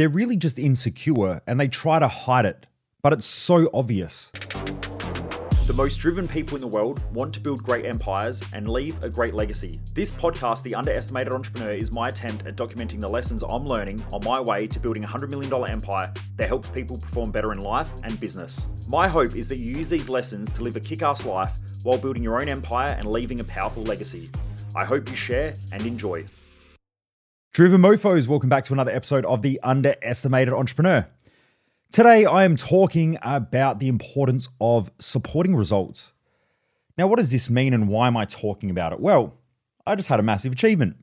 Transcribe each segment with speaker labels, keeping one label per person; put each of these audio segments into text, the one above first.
Speaker 1: they're really just insecure and they try to hide it, but it's so obvious.
Speaker 2: The most driven people in the world want to build great empires and leave a great legacy. This podcast, The Underestimated Entrepreneur, is my attempt at documenting the lessons I'm learning on my way to building a $100 million empire that helps people perform better in life and business. My hope is that you use these lessons to live a kick ass life while building your own empire and leaving a powerful legacy. I hope you share and enjoy.
Speaker 1: Driven Mofos, welcome back to another episode of The Underestimated Entrepreneur. Today, I am talking about the importance of supporting results. Now, what does this mean and why am I talking about it? Well, I just had a massive achievement.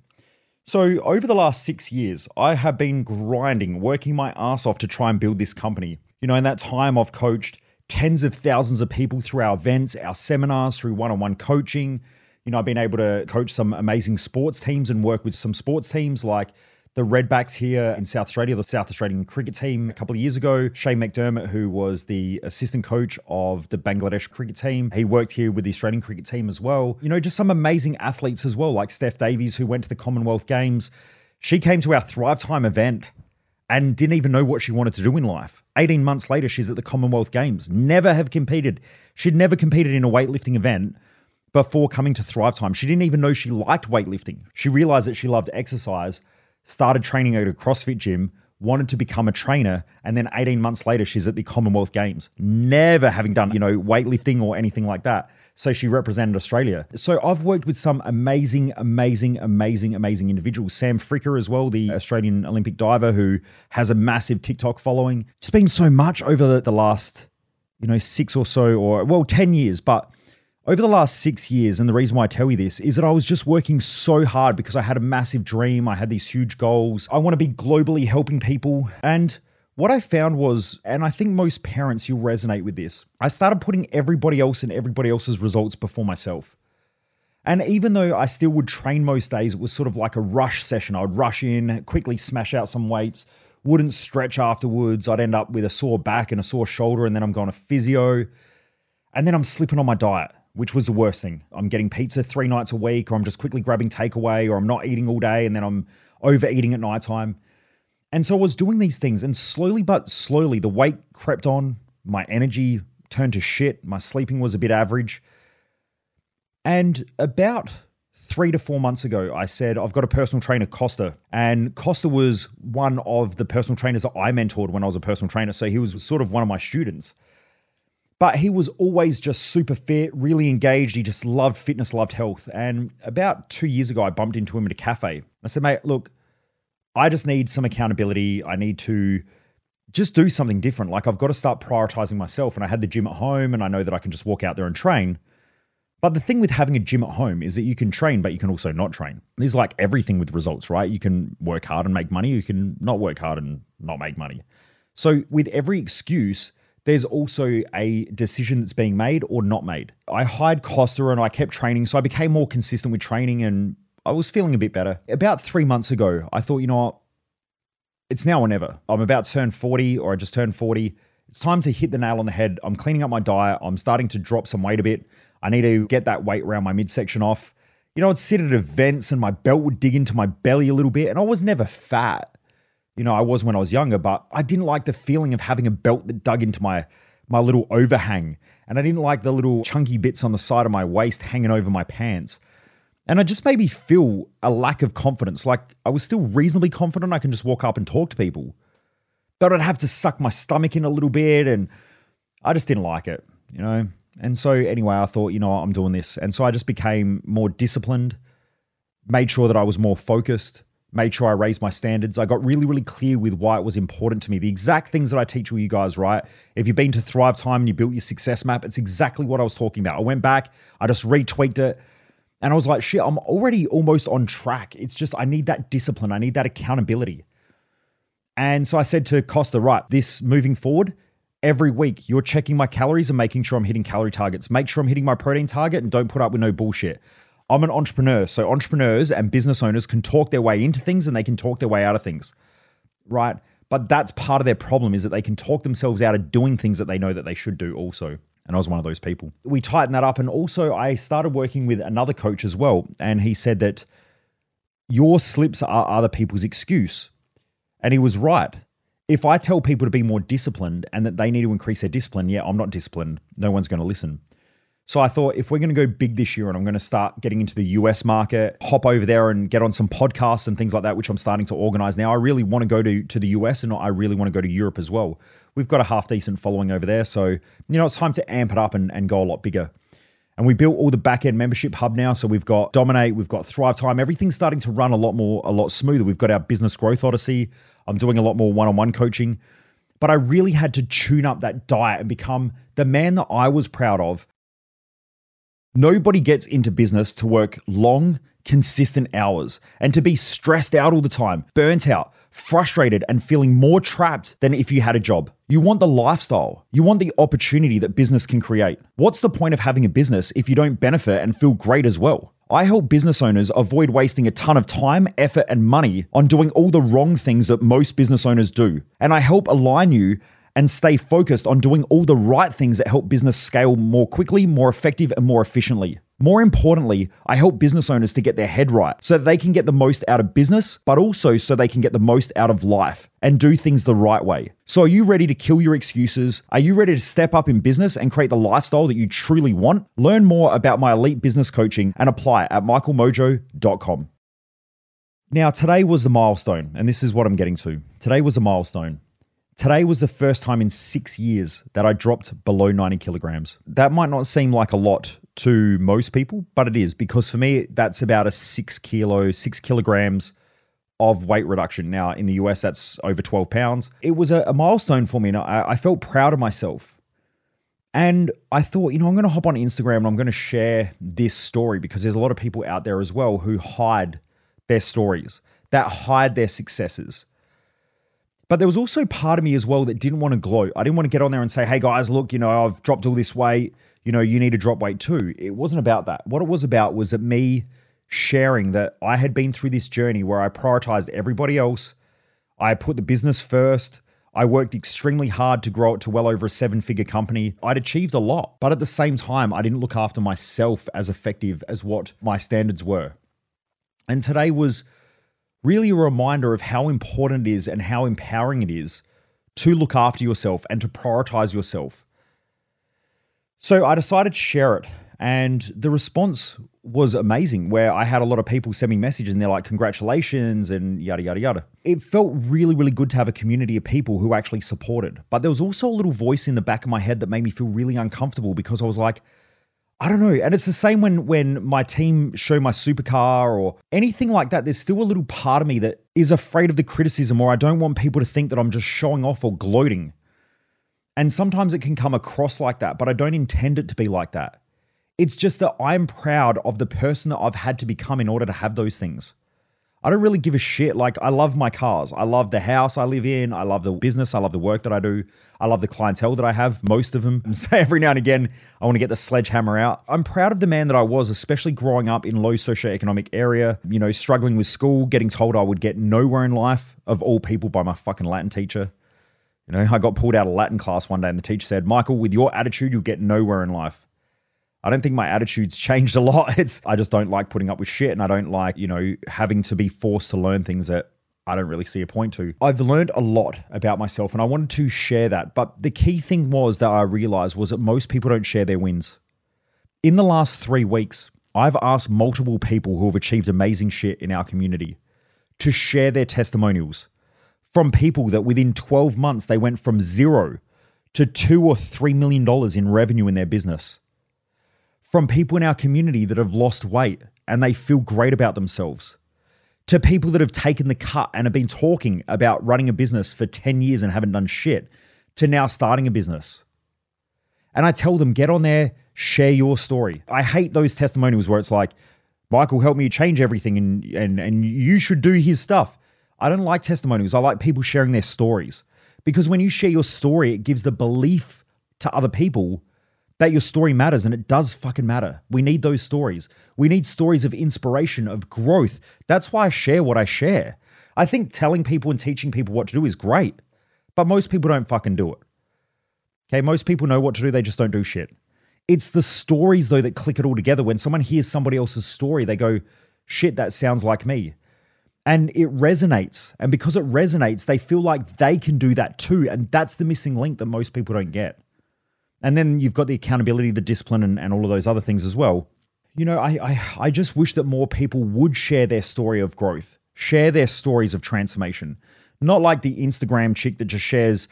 Speaker 1: So, over the last six years, I have been grinding, working my ass off to try and build this company. You know, in that time, I've coached tens of thousands of people through our events, our seminars, through one on one coaching. You know, I've been able to coach some amazing sports teams and work with some sports teams like the Redbacks here in South Australia, the South Australian cricket team a couple of years ago. Shane McDermott, who was the assistant coach of the Bangladesh cricket team, he worked here with the Australian cricket team as well. You know, just some amazing athletes as well, like Steph Davies, who went to the Commonwealth Games. She came to our Thrive Time event and didn't even know what she wanted to do in life. 18 months later, she's at the Commonwealth Games. Never have competed. She'd never competed in a weightlifting event before coming to Thrive Time. She didn't even know she liked weightlifting. She realized that she loved exercise started training at a CrossFit gym, wanted to become a trainer, and then 18 months later, she's at the Commonwealth Games, never having done, you know, weightlifting or anything like that. So she represented Australia. So I've worked with some amazing, amazing, amazing, amazing individuals. Sam Fricker as well, the Australian Olympic diver who has a massive TikTok following. It's been so much over the last, you know, six or so, or well, 10 years, but over the last six years, and the reason why I tell you this is that I was just working so hard because I had a massive dream. I had these huge goals. I want to be globally helping people. And what I found was, and I think most parents, you'll resonate with this, I started putting everybody else and everybody else's results before myself. And even though I still would train most days, it was sort of like a rush session. I'd rush in, quickly smash out some weights, wouldn't stretch afterwards. I'd end up with a sore back and a sore shoulder, and then I'm going to physio. And then I'm slipping on my diet which was the worst thing. I'm getting pizza three nights a week, or I'm just quickly grabbing takeaway, or I'm not eating all day and then I'm overeating at nighttime. And so I was doing these things, and slowly but slowly, the weight crept on. My energy turned to shit. My sleeping was a bit average. And about three to four months ago, I said, I've got a personal trainer, Costa. And Costa was one of the personal trainers that I mentored when I was a personal trainer. So he was sort of one of my students. But he was always just super fit, really engaged. He just loved fitness, loved health. And about two years ago, I bumped into him at a cafe. I said, mate, look, I just need some accountability. I need to just do something different. Like I've got to start prioritizing myself. And I had the gym at home and I know that I can just walk out there and train. But the thing with having a gym at home is that you can train, but you can also not train. There's like everything with results, right? You can work hard and make money. You can not work hard and not make money. So with every excuse, there's also a decision that's being made or not made. I hired Costa and I kept training, so I became more consistent with training and I was feeling a bit better. About three months ago, I thought, you know what? It's now or never. I'm about to turn 40 or I just turned 40. It's time to hit the nail on the head. I'm cleaning up my diet. I'm starting to drop some weight a bit. I need to get that weight around my midsection off. You know, I'd sit at events and my belt would dig into my belly a little bit, and I was never fat you know, I was when I was younger, but I didn't like the feeling of having a belt that dug into my my little overhang. And I didn't like the little chunky bits on the side of my waist hanging over my pants. And I just made me feel a lack of confidence. Like I was still reasonably confident I can just walk up and talk to people. But I'd have to suck my stomach in a little bit and I just didn't like it, you know? And so anyway, I thought, you know, I'm doing this. And so I just became more disciplined, made sure that I was more focused, made sure I raised my standards. I got really, really clear with why it was important to me. The exact things that I teach all you guys, right? If you've been to Thrive Time and you built your success map, it's exactly what I was talking about. I went back, I just retweaked it, and I was like, shit, I'm already almost on track. It's just, I need that discipline, I need that accountability. And so I said to Costa, right, this moving forward, every week you're checking my calories and making sure I'm hitting calorie targets. Make sure I'm hitting my protein target and don't put up with no bullshit. I'm an entrepreneur. So entrepreneurs and business owners can talk their way into things and they can talk their way out of things. Right? But that's part of their problem is that they can talk themselves out of doing things that they know that they should do also. And I was one of those people. We tightened that up. And also, I started working with another coach as well. And he said that your slips are other people's excuse. And he was right. If I tell people to be more disciplined and that they need to increase their discipline, yeah, I'm not disciplined. No one's going to listen. So I thought if we're going to go big this year and I'm going to start getting into the US market, hop over there and get on some podcasts and things like that, which I'm starting to organize now. I really want to go to, to the US and I really want to go to Europe as well. We've got a half decent following over there. So, you know, it's time to amp it up and, and go a lot bigger. And we built all the back end membership hub now. So we've got Dominate, we've got Thrive Time. Everything's starting to run a lot more, a lot smoother. We've got our business growth odyssey. I'm doing a lot more one on one coaching. But I really had to tune up that diet and become the man that I was proud of Nobody gets into business to work long, consistent hours and to be stressed out all the time, burnt out, frustrated, and feeling more trapped than if you had a job. You want the lifestyle. You want the opportunity that business can create. What's the point of having a business if you don't benefit and feel great as well? I help business owners avoid wasting a ton of time, effort, and money on doing all the wrong things that most business owners do. And I help align you and stay focused on doing all the right things that help business scale more quickly, more effective, and more efficiently. More importantly, I help business owners to get their head right so that they can get the most out of business, but also so they can get the most out of life and do things the right way. So, are you ready to kill your excuses? Are you ready to step up in business and create the lifestyle that you truly want? Learn more about my elite business coaching and apply at michaelmojo.com. Now, today was the milestone, and this is what I'm getting to. Today was a milestone. Today was the first time in six years that I dropped below 90 kilograms. That might not seem like a lot to most people, but it is because for me, that's about a six kilo, six kilograms of weight reduction. Now, in the US, that's over 12 pounds. It was a, milestone for me, and I felt proud of myself. And I thought, you know, I'm going to hop on Instagram and I'm going to share this story because there's a lot of people out there as well who hide their stories, that hide their successes but there was also part of me as well that didn't want to gloat. I didn't want to get on there and say, hey guys, look, you know, I've dropped all this weight. You know, you need to drop weight too. It wasn't about that. What it was about was that me sharing that I had been through this journey where I prioritized everybody else. I put the business first. I worked extremely hard to grow it to well over a seven figure company. I'd achieved a lot, but at the same time, I didn't look after myself as effective as what my standards were. And today was really a reminder of how important it is and how empowering it is to look after yourself and to prioritize yourself. So I decided to share it, and the response was amazing. Where I had a lot of people send me messages and they're like, Congratulations, and yada, yada, yada. It felt really, really good to have a community of people who actually supported. But there was also a little voice in the back of my head that made me feel really uncomfortable because I was like, I don't know. And it's the same when when my team show my supercar or anything like that. There's still a little part of me that is afraid of the criticism or I don't want people to think that I'm just showing off or gloating. And sometimes it can come across like that, but I don't intend it to be like that. It's just that I'm proud of the person that I've had to become in order to have those things. I don't really give a shit. Like, I love my cars. I love the house I live in. I love the business. I love the work that I do. I love the clientele that I have, most of them. So, every now and again, I want to get the sledgehammer out. I'm proud of the man that I was, especially growing up in low socioeconomic area, you know, struggling with school, getting told I would get nowhere in life, of all people, by my fucking Latin teacher. You know, I got pulled out of Latin class one day and the teacher said, Michael, with your attitude, you'll get nowhere in life. I don't think my attitude's changed a lot. It's I just don't like putting up with shit and I don't like, you know, having to be forced to learn things that I don't really see a point to. I've learned a lot about myself and I wanted to share that. But the key thing was that I realized was that most people don't share their wins. In the last three weeks, I've asked multiple people who have achieved amazing shit in our community to share their testimonials from people that within 12 months they went from zero to two or three million dollars in revenue in their business from people in our community that have lost weight and they feel great about themselves, to people that have taken the cut and have been talking about running a business for 10 years and haven't done shit, to now starting a business. And I tell them, get on there, share your story. I hate those testimonials where it's like, Michael helped me change everything and, and, and you should do his stuff. I don't like testimonials. I like people sharing their stories because when you share your story, it gives the belief to other people that your story matters and it does fucking matter. We need those stories. We need stories of inspiration, of growth. That's why I share what I share. I think telling people and teaching people what to do is great, but most people don't fucking do it. Okay, most people know what to do, they just don't do shit. It's the stories though that click it all together. When someone hears somebody else's story, they go, shit, that sounds like me. And it resonates. And because it resonates, they feel like they can do that too. And that's the missing link that most people don't get. And then you've got the accountability, the discipline, and, and all of those other things as well. You know, I, I I just wish that more people would share their story of growth, share their stories of transformation. Not like the Instagram chick that just shares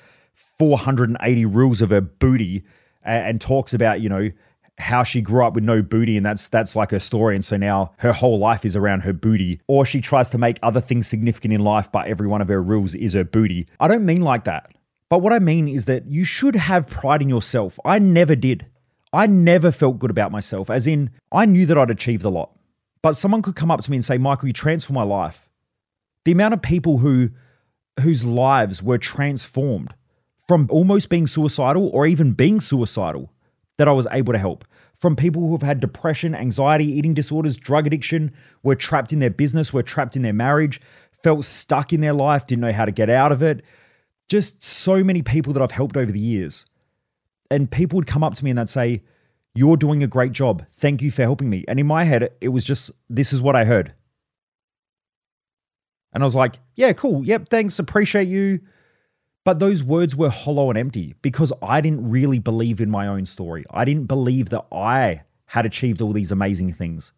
Speaker 1: 480 rules of her booty and, and talks about, you know, how she grew up with no booty and that's that's like her story and so now her whole life is around her booty or she tries to make other things significant in life but every one of her rules is her booty i don't mean like that but what i mean is that you should have pride in yourself i never did i never felt good about myself as in i knew that i'd achieved a lot but someone could come up to me and say michael you transformed my life the amount of people who whose lives were transformed from almost being suicidal or even being suicidal that I was able to help. From people who have had depression, anxiety, eating disorders, drug addiction, were trapped in their business, were trapped in their marriage, felt stuck in their life, didn't know how to get out of it. Just so many people that I've helped over the years. And people would come up to me and they'd say, You're doing a great job. Thank you for helping me. And in my head, it was just, This is what I heard. And I was like, Yeah, cool. Yep, thanks. Appreciate you. But those words were hollow and empty because I didn't really believe in my own story. I didn't believe that I had achieved all these amazing things.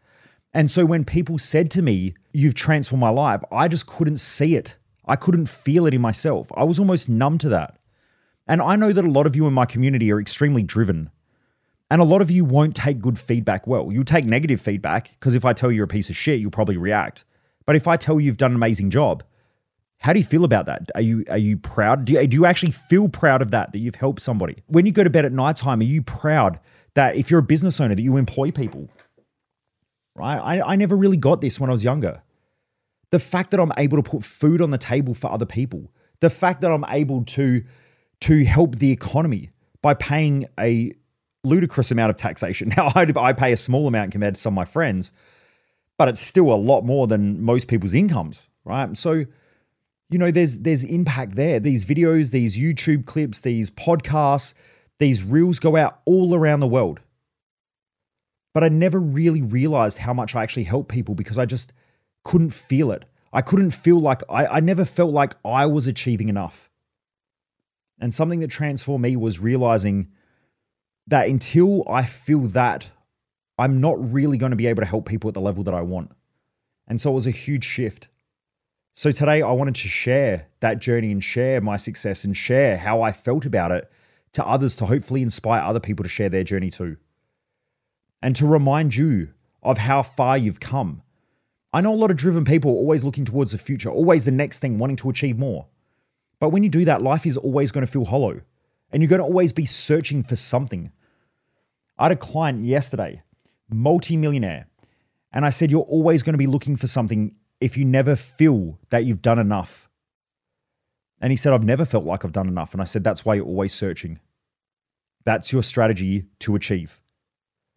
Speaker 1: And so when people said to me, You've transformed my life, I just couldn't see it. I couldn't feel it in myself. I was almost numb to that. And I know that a lot of you in my community are extremely driven. And a lot of you won't take good feedback well. You'll take negative feedback because if I tell you you're a piece of shit, you'll probably react. But if I tell you you've done an amazing job, how do you feel about that? Are you are you proud? Do you, do you actually feel proud of that that you've helped somebody? When you go to bed at night time, are you proud that if you're a business owner that you employ people? Right? I, I never really got this when I was younger. The fact that I'm able to put food on the table for other people, the fact that I'm able to to help the economy by paying a ludicrous amount of taxation. Now I, I pay a small amount compared to some of my friends, but it's still a lot more than most people's incomes, right? So you know there's there's impact there these videos these youtube clips these podcasts these reels go out all around the world but i never really realized how much i actually help people because i just couldn't feel it i couldn't feel like i, I never felt like i was achieving enough and something that transformed me was realizing that until i feel that i'm not really going to be able to help people at the level that i want and so it was a huge shift so today I wanted to share that journey and share my success and share how I felt about it to others to hopefully inspire other people to share their journey too. And to remind you of how far you've come. I know a lot of driven people always looking towards the future, always the next thing, wanting to achieve more. But when you do that, life is always going to feel hollow and you're going to always be searching for something. I had a client yesterday, multi-millionaire, and I said, You're always going to be looking for something if you never feel that you've done enough. And he said, I've never felt like I've done enough. And I said, That's why you're always searching. That's your strategy to achieve.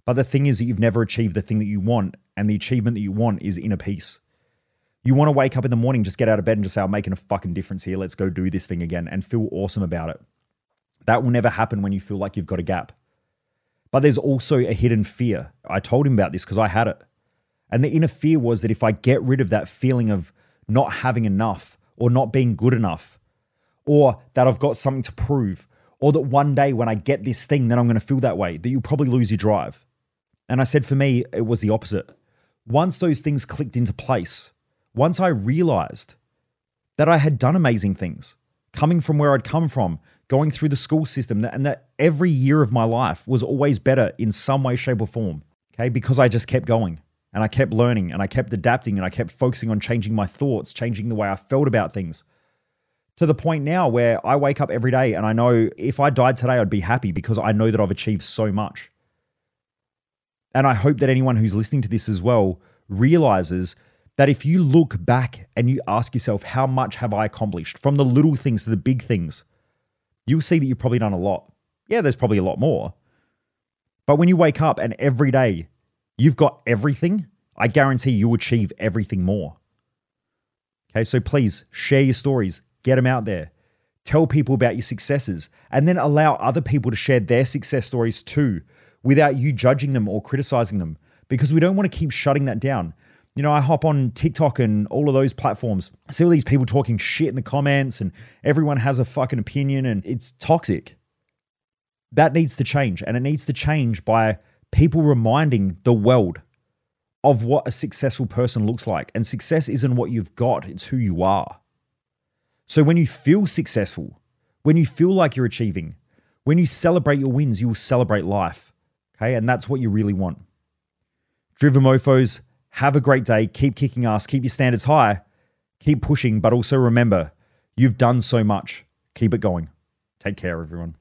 Speaker 1: But the thing is that you've never achieved the thing that you want. And the achievement that you want is inner peace. You want to wake up in the morning, just get out of bed and just say, I'm making a fucking difference here. Let's go do this thing again and feel awesome about it. That will never happen when you feel like you've got a gap. But there's also a hidden fear. I told him about this because I had it. And the inner fear was that if I get rid of that feeling of not having enough or not being good enough, or that I've got something to prove, or that one day when I get this thing, then I'm going to feel that way, that you'll probably lose your drive. And I said for me, it was the opposite. Once those things clicked into place, once I realized that I had done amazing things, coming from where I'd come from, going through the school system, and that every year of my life was always better in some way, shape, or form, okay, because I just kept going. And I kept learning and I kept adapting and I kept focusing on changing my thoughts, changing the way I felt about things. To the point now where I wake up every day and I know if I died today, I'd be happy because I know that I've achieved so much. And I hope that anyone who's listening to this as well realizes that if you look back and you ask yourself, how much have I accomplished from the little things to the big things, you'll see that you've probably done a lot. Yeah, there's probably a lot more. But when you wake up and every day you've got everything, I guarantee you'll achieve everything more. Okay, so please share your stories, get them out there. Tell people about your successes, and then allow other people to share their success stories too without you judging them or criticizing them because we don't want to keep shutting that down. You know, I hop on TikTok and all of those platforms. I see all these people talking shit in the comments, and everyone has a fucking opinion, and it's toxic. That needs to change. And it needs to change by people reminding the world of what a successful person looks like. And success isn't what you've got, it's who you are. So when you feel successful, when you feel like you're achieving, when you celebrate your wins, you will celebrate life. Okay. And that's what you really want. Driven mofos, have a great day. Keep kicking ass. Keep your standards high. Keep pushing. But also remember, you've done so much. Keep it going. Take care, everyone.